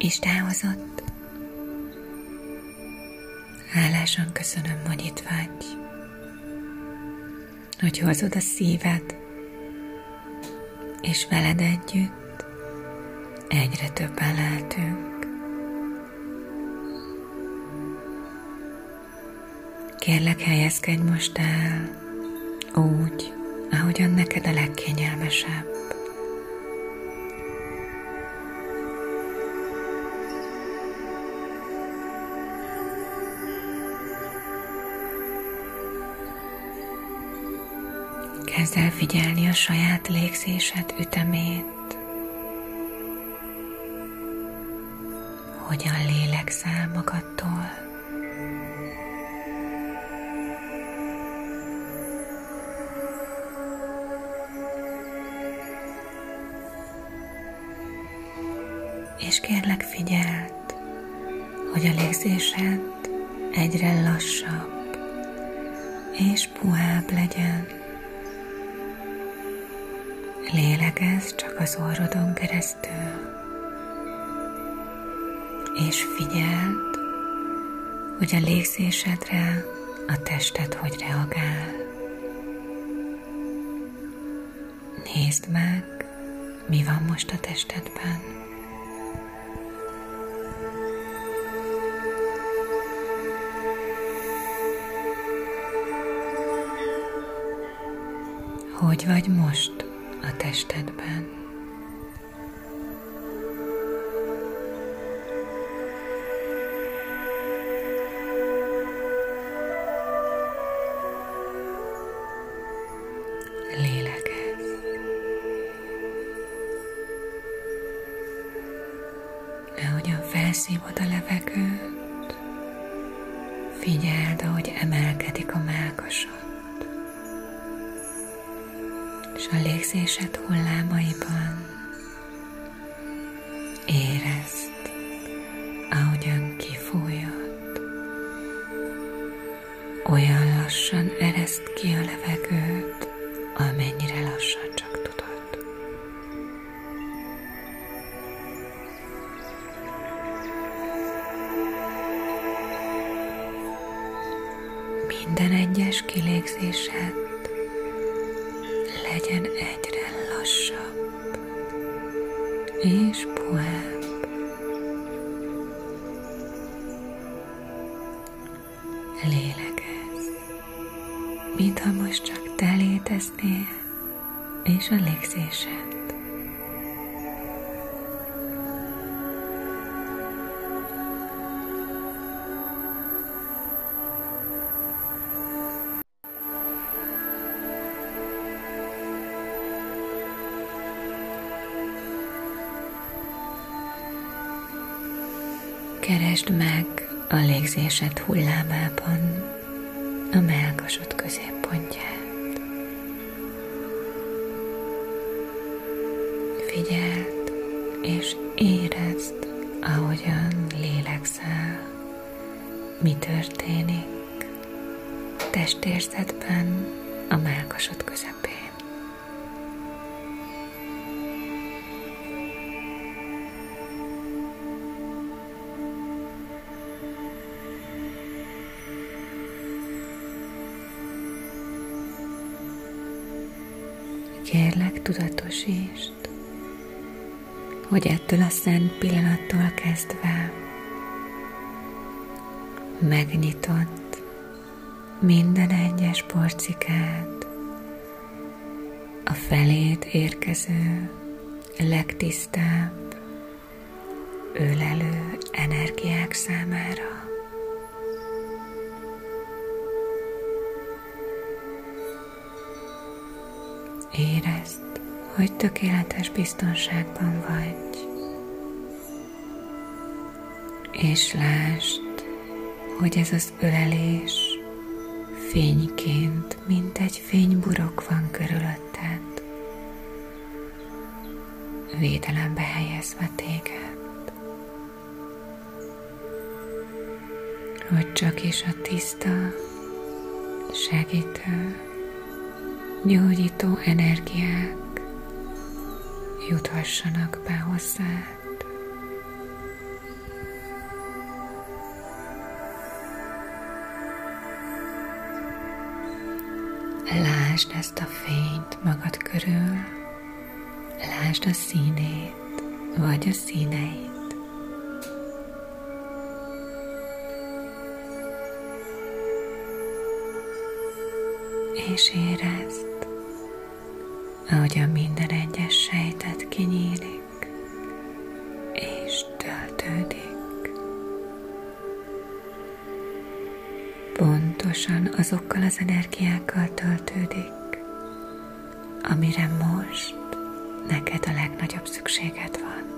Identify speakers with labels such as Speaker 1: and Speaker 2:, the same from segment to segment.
Speaker 1: és távozott. Hálásan köszönöm, hogy itt vagy, hogy hozod a szíved, és veled együtt egyre többen lehetünk. Kérlek, helyezkedj most el úgy, ahogyan neked a legkényelmesebb. Kezd el figyelni a saját légzésed ütemét. Hogyan lélegzel magadtól. És kérlek figyeld, hogy a légzésed egyre lassabb és puhább legyen. Lélegezz csak az orrodon keresztül, és figyeld, hogy a légzésedre a tested hogy reagál. Nézd meg, mi van most a testedben. Hogy vagy most? A testedben. A légzésed hullámaiban érezd, ahogyan kifújod. Olyan lassan ereszt ki a levegőt, meg a légzésed hullámában a melkasod középpontját. Figyeld és érezd, ahogyan lélegzel, mi történik testérzetben a melkasod közepén. Kérlek, tudatosítsd, hogy ettől a szent pillanattól kezdve megnyitott minden egyes porcikát, a felét érkező legtisztább, ölelő energiák számára. Érezd, hogy tökéletes biztonságban vagy. És lásd, hogy ez az ölelés fényként, mint egy fényburok van körülötted, védelembe helyezve téged. Hogy csak is a tiszta, segítő, gyógyító energiák juthassanak be hozzád. Lásd ezt a fényt magad körül, lásd a színét, vagy a színeit. És érezd, ahogy a minden egyes sejtet kinyílik, és töltődik. Pontosan azokkal az energiákkal töltődik, amire most neked a legnagyobb szükséged van.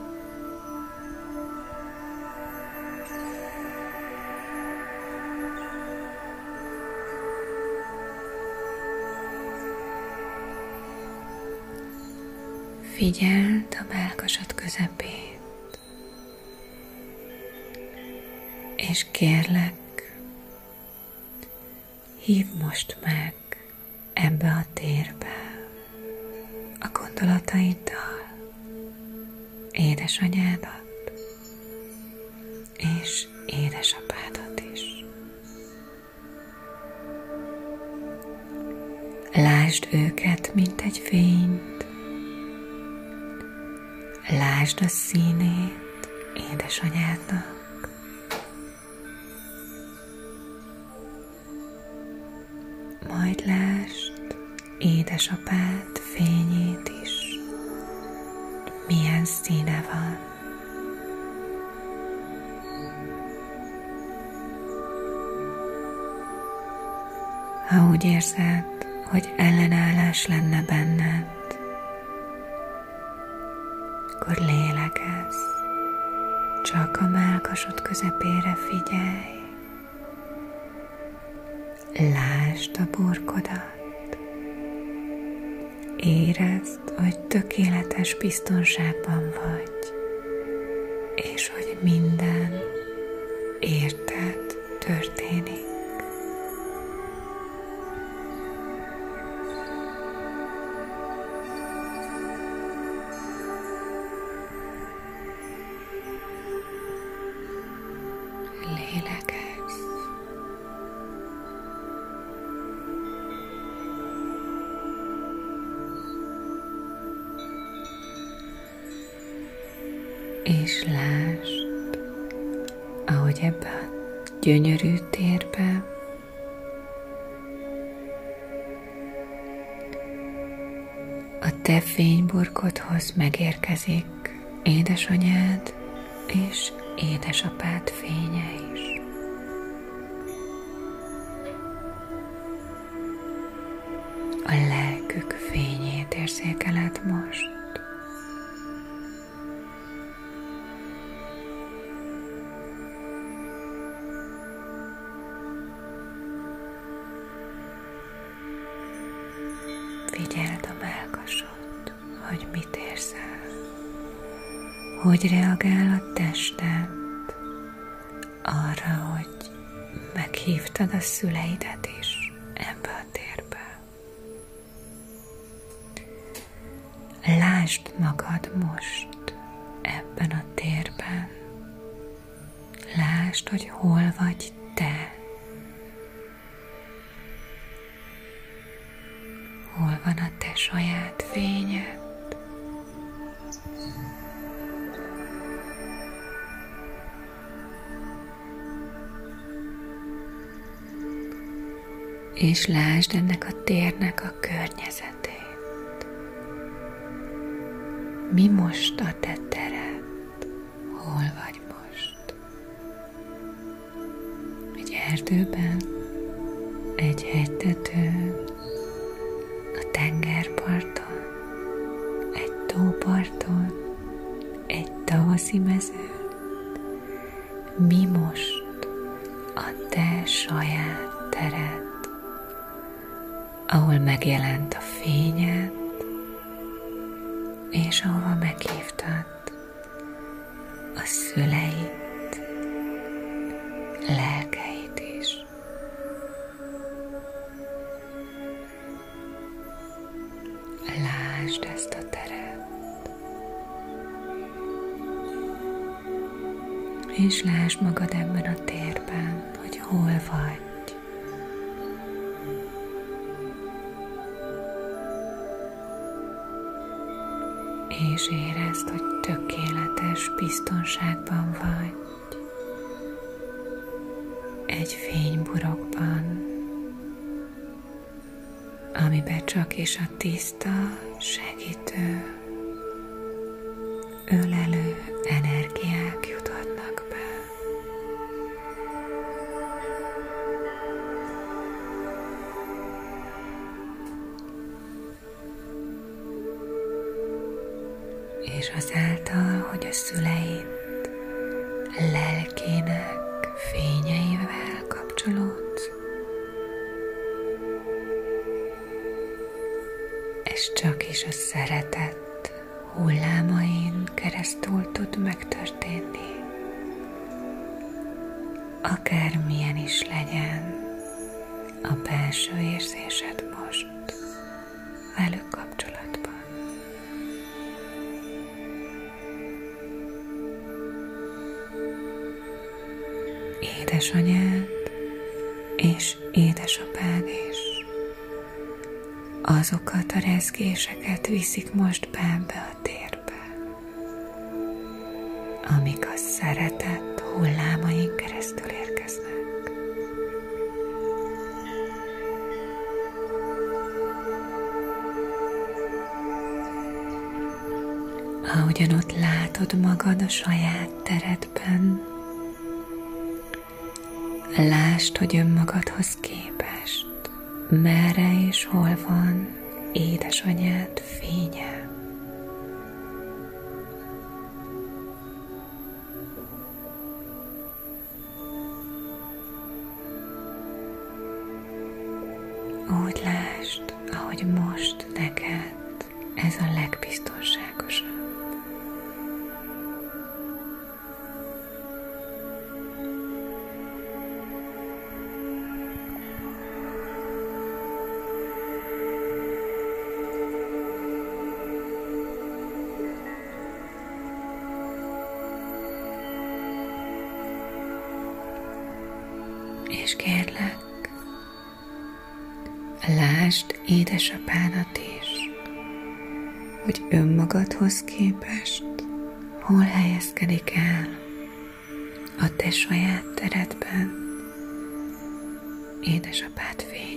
Speaker 1: Figyeld a melkasod közepét, és kérlek, hív most meg ebbe a térbe a gondolataiddal édesanyádat és édesapádat is. Lásd őket, mint egy fényt, Lásd a színét édesanyádnak. Majd lásd édesapád fényét is. Milyen színe van. Ha úgy érzed, hogy ellenállás lenne benned, akkor lélegez, csak a melkasod közepére figyelj. Lásd a burkodat. Érezd, hogy tökéletes biztonságban vagy, és hogy minden érted gyönyörű térbe a te fényburkodhoz megérkezik édesanyád és édesapád fénye is. A lelkük fényét érzékeled most. Hogy reagál a tested arra, hogy meghívtad a szüleidet is ebbe a térbe. Lásd magad most És lásd ennek a térnek a környezetét. Mi most a te tered? Hol vagy most? Egy erdőben? Amiben csak is a tiszta, segítő, ölelő energiák juthatnak be. És azáltal, viszik most be ebbe a térbe, amik a szeretet hullámain keresztül érkeznek. Ahogyan ott látod magad a saját teredben, lásd, hogy önmagadhoz képest merre és hol van édesanyád fénye. Önmagadhoz képest hol helyezkedik el a te saját teredben édesapád fénye.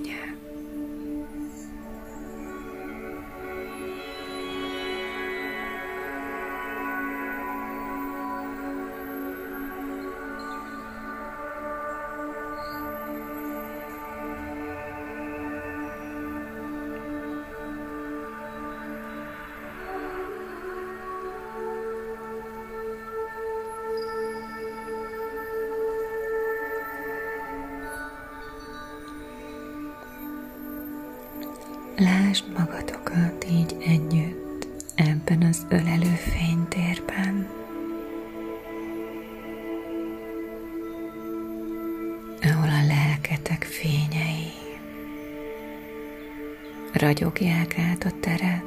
Speaker 1: Ragyogják át a teret,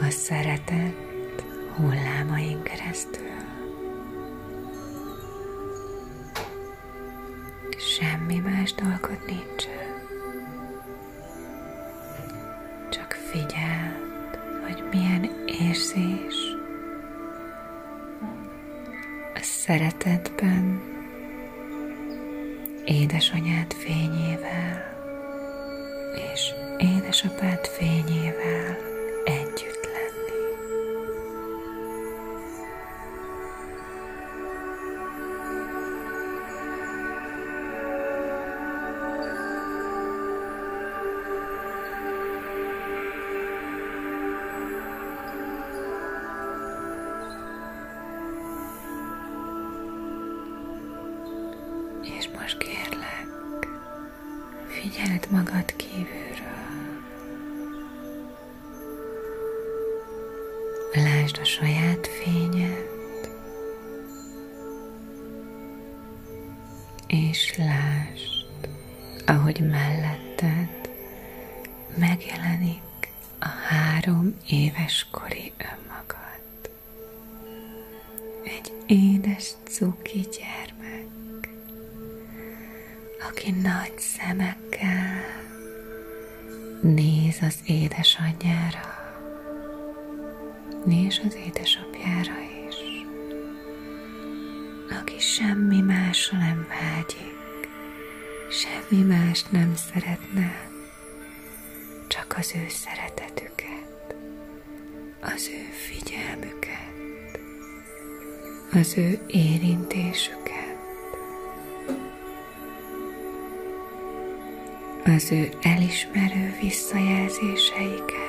Speaker 1: a szeretet hullámain keresztül. Semmi más dolgod nincsen. Szeretetben édesanyád fényével és édesapád fényével éves kori önmagad. Egy édes cuki gyermek, aki nagy szemekkel néz az édesanyjára, és az édesapjára is, aki semmi másra nem vágyik, semmi mást nem szeretne, csak az ő szeretetüket, az ő figyelmüket, az ő érintésüket. az ő elismerő visszajelzéseiket.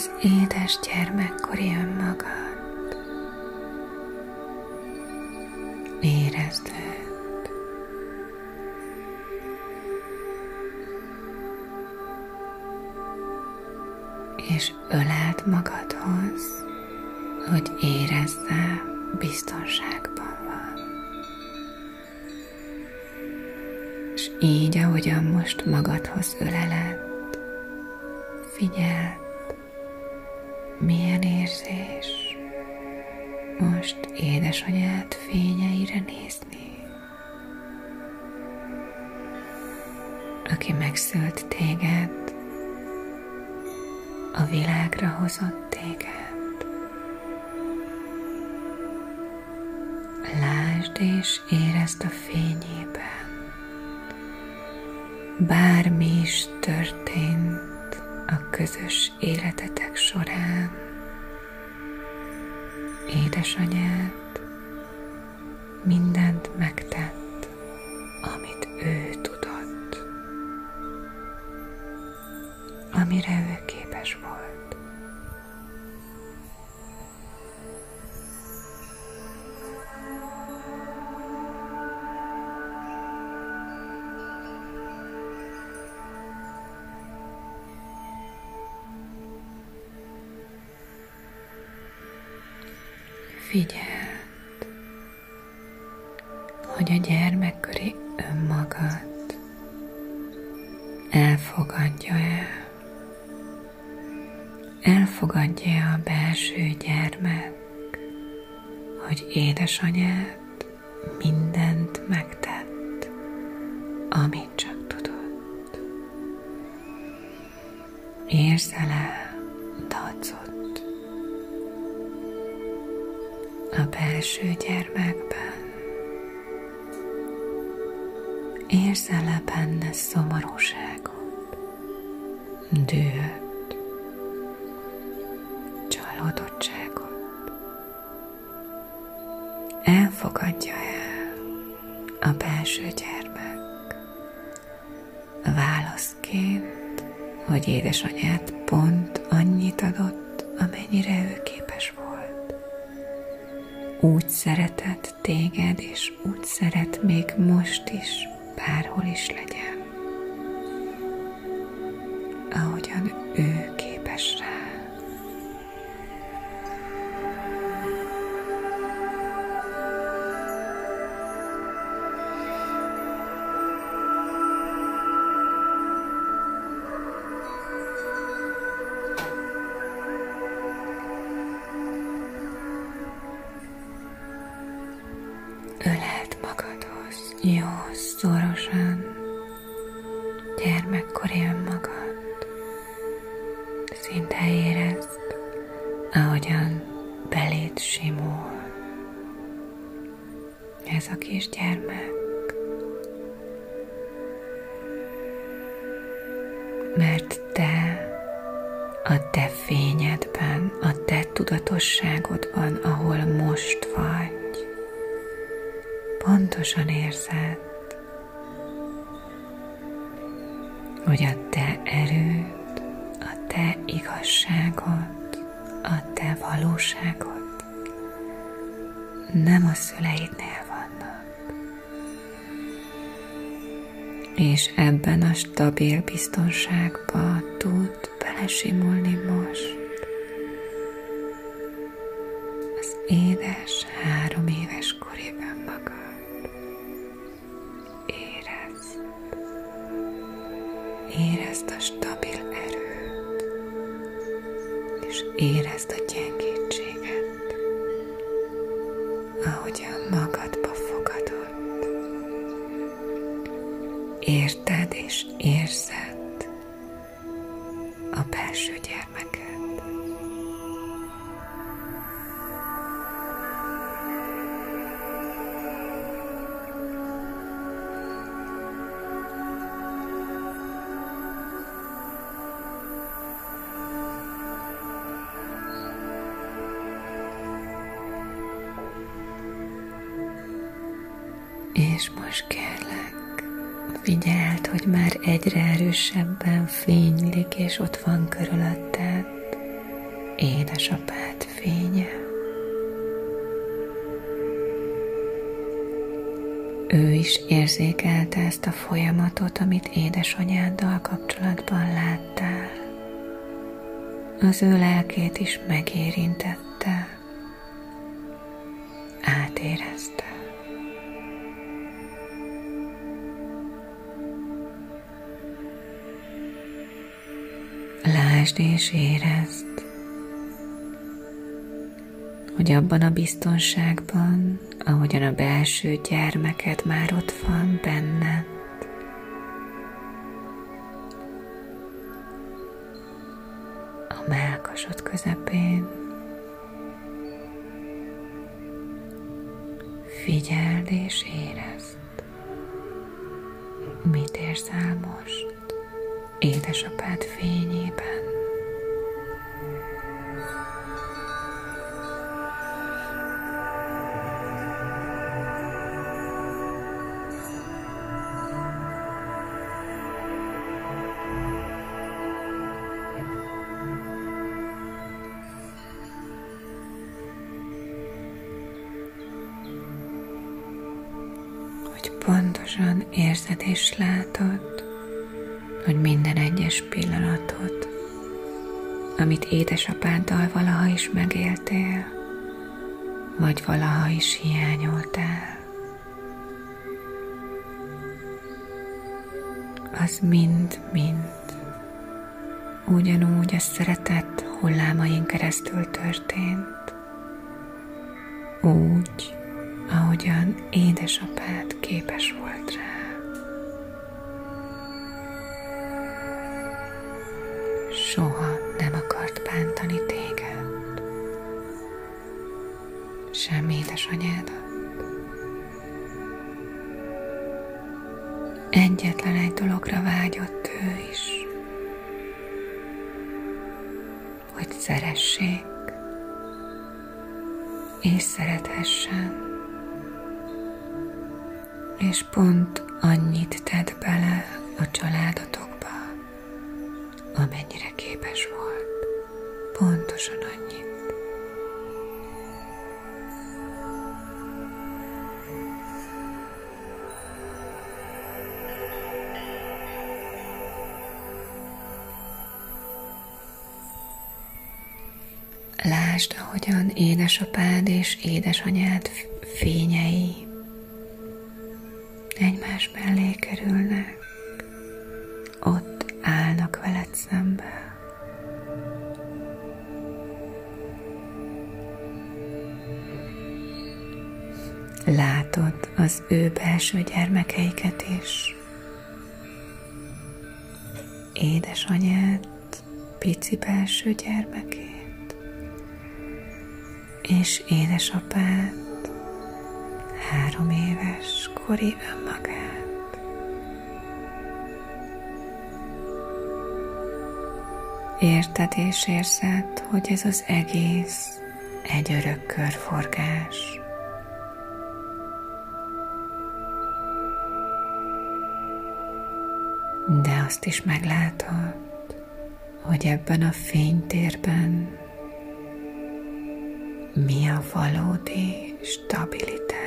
Speaker 1: Az édes gyermekkori önmagad. Érezd őt. És öleld magadhoz, hogy érezze biztonságban van. És így, ahogyan most magadhoz öleled, figyeld, édesanyád fényeire nézni, aki megszült téged, a világra hozott téged. Lásd és érezd a fényében, bármi is történt a közös életetek során, édesanyád mindent megtett, amit ő tudott, amire ő képes volt. Figyeld, hogy a gyermekkori önmagad. Elfogadja-e, elfogadja a belső gyermek, hogy édesanyád Elfogadja el a belső gyermek. Válaszként, hogy édesanyát pont annyit adott, amennyire ő képes volt. Úgy szeretett téged, és úgy szeret még most is, bárhol is legyen, ahogyan a te fényedben, a te tudatosságodban, ahol most vagy, pontosan érzed, hogy a te erőd, a te igazságod, a te valóságod nem a szüleidnél és ebben a stabil biztonságba tud belesimulni most. Az édes És most kérlek, figyeld, hogy már egyre erősebben fénylik, és ott van körülötted édesapád fénye. Ő is érzékelte ezt a folyamatot, amit édesanyáddal kapcsolatban láttál. Az ő lelkét is megérintette, átérezte. Lásd és érezd, hogy abban a biztonságban, ahogyan a belső gyermeked már ott van benned, a melkasod közepén, figyeld és érezd, mit érzel most édesapád fényében. Sem édesanyádat. Egyetlen egy dologra vágyott ő is, hogy szeressék és szerethessen és pont annyit tett bele a családotokba, amennyire képes volt. Pontosan annyit. Édesapád és édesanyád fényei egymás mellé kerülnek, ott állnak veled szembe. Látod az ő belső gyermekeiket is. Édesanyád pici belső gyermekét, és édesapád három éves kori önmagát. Érted és érzed, hogy ez az egész egy örök körforgás. De azt is meglátod, hogy ebben a fénytérben mi a valódi stabilitás.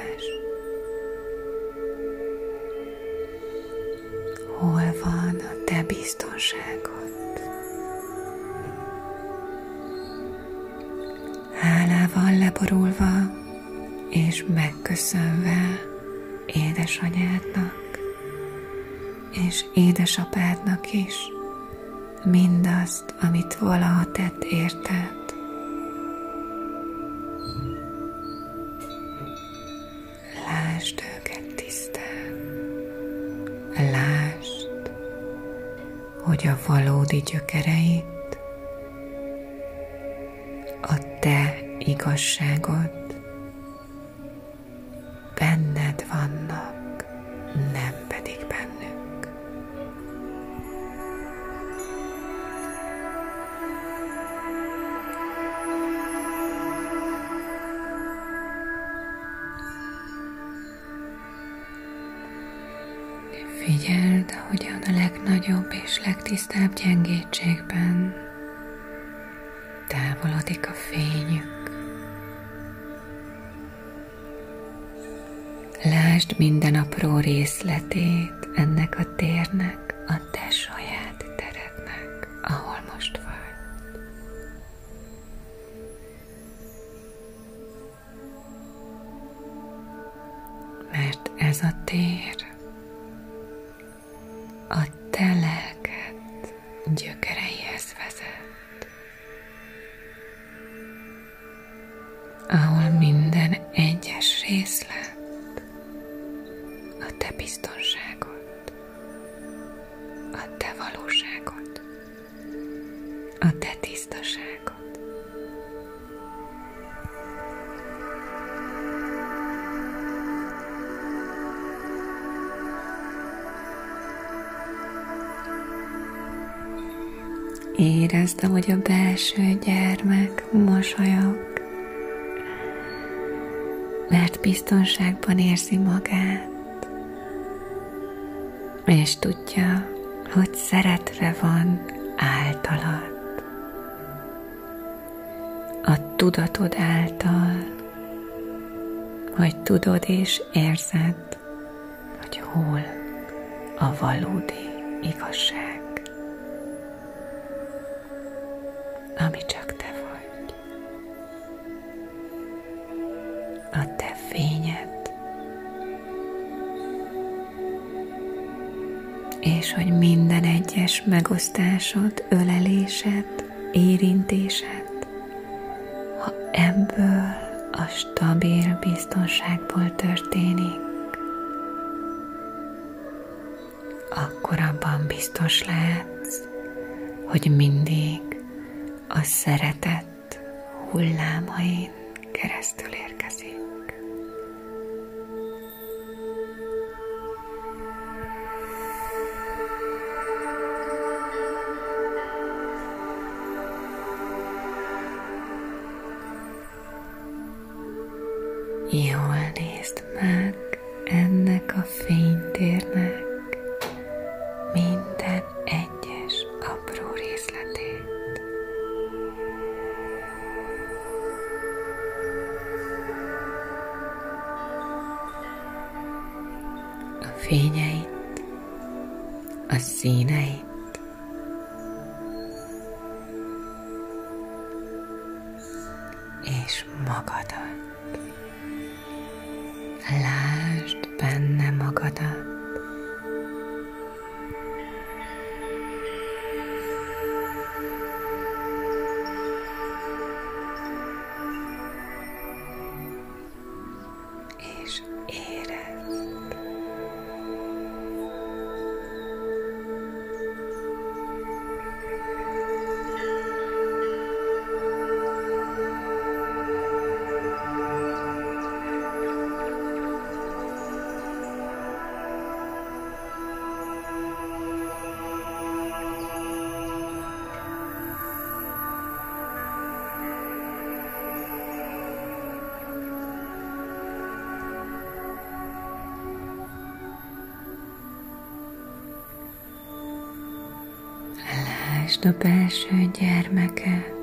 Speaker 1: hol van a te biztonságod. Hálával leborulva és megköszönve édesanyádnak és édesapádnak is mindazt, amit valaha tett érted. Hogy a valódi gyökereit, a te igazságod ahol mert biztonságban érzi magát, és tudja, hogy szeretve van általad. A tudatod által, hogy tudod és érzed, hogy hol a valódi igazság. Megosztásod, ölelésed, érintésed, ha ebből a stabil biztonságból történik, akkor abban biztos lehetsz, hogy mindig a szeretet hullámain keresztül érkezik. A belső gyermeket,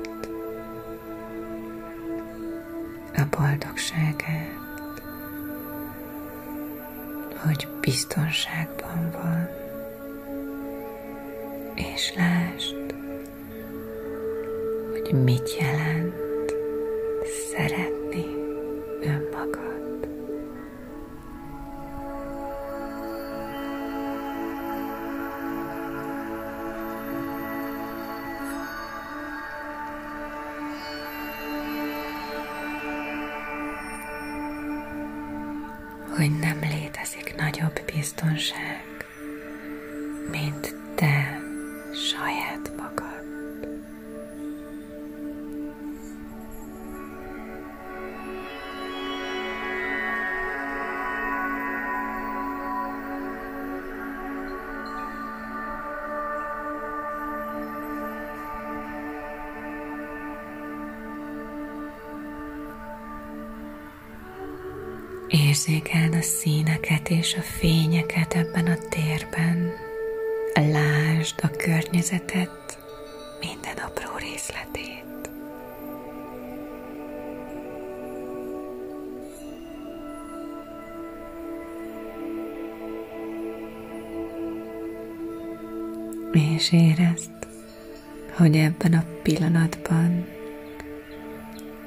Speaker 1: Érzékeld a színeket és a fényeket ebben a térben. Lásd a környezetet, minden apró részletét. És érezd, hogy ebben a pillanatban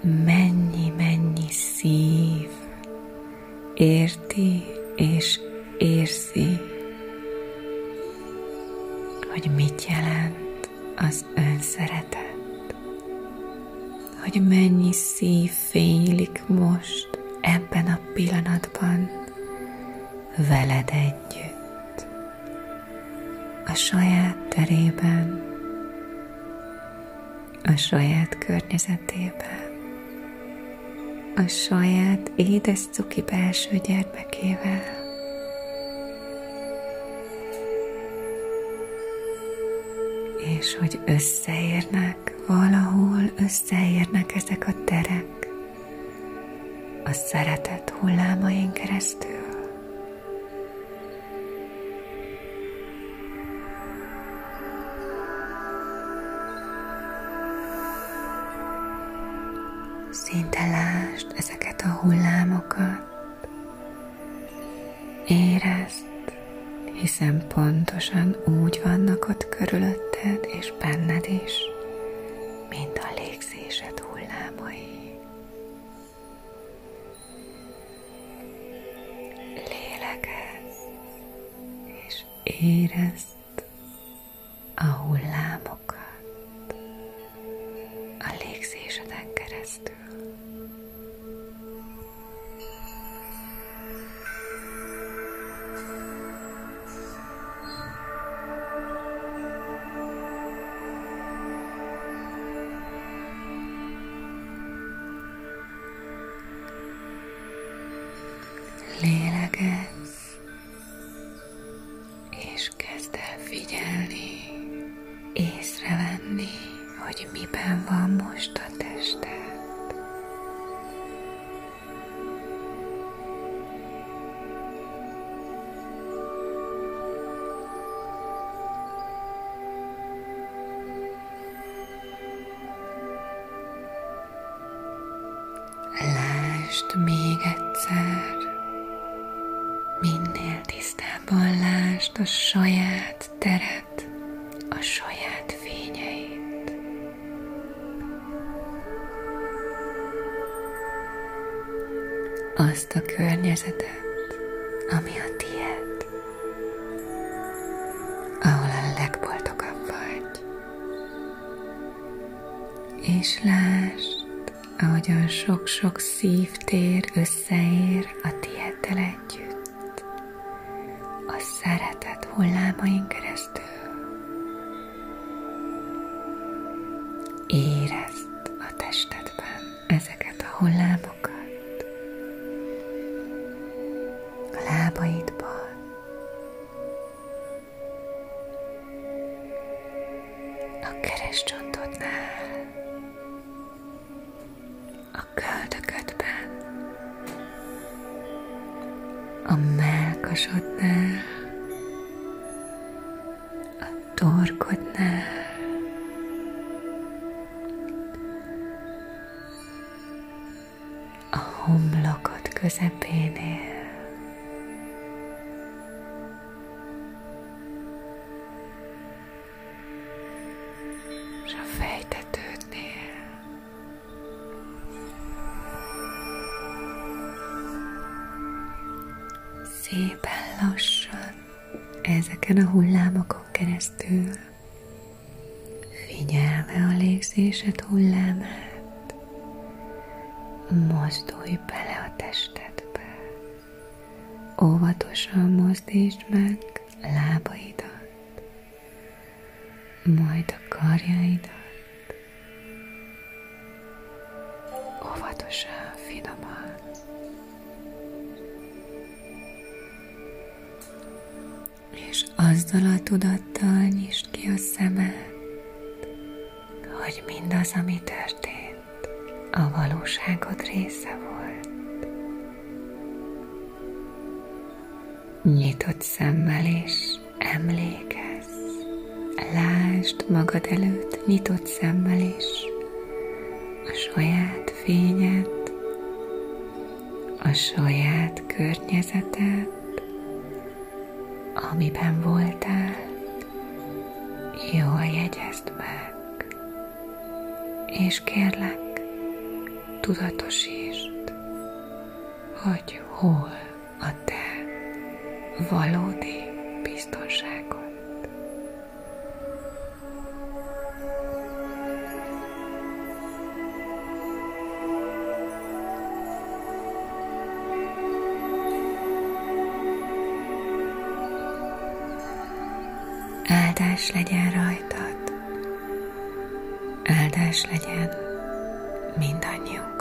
Speaker 1: mennyi-mennyi szív érti és érzi, hogy mit jelent az önszeretet, hogy mennyi szív fénylik most ebben a pillanatban veled együtt, a saját terében, a saját környezetében a saját édes cuki belső gyermekével. És hogy összeérnek, valahol összeérnek ezek a terek a szeretet hullámain keresztül. Hullámokat. Érezd, hiszen pontosan úgy vannak ott körülötted és benned is, mint a légzésed hullámai. Lélegezz, és érezd tisztábban lásd a saját teret, a saját fényeit. Azt a környezetet, ami a tiéd, ahol a legboldogabb vagy. És lásd, ahogyan sok-sok szívtér összeér a tieddel együtt, homlokod közepénél. és a fejtetődnél. Szépen lassan ezeken a magad előtt nyitott szemmel is a saját fényed, a saját környezeted, amiben voltál, jól jegyezd meg, és kérlek, tudatosítsd, hogy hol a te valódi biztonságod. Áldás legyen rajtad, áldás legyen mindannyiunkon.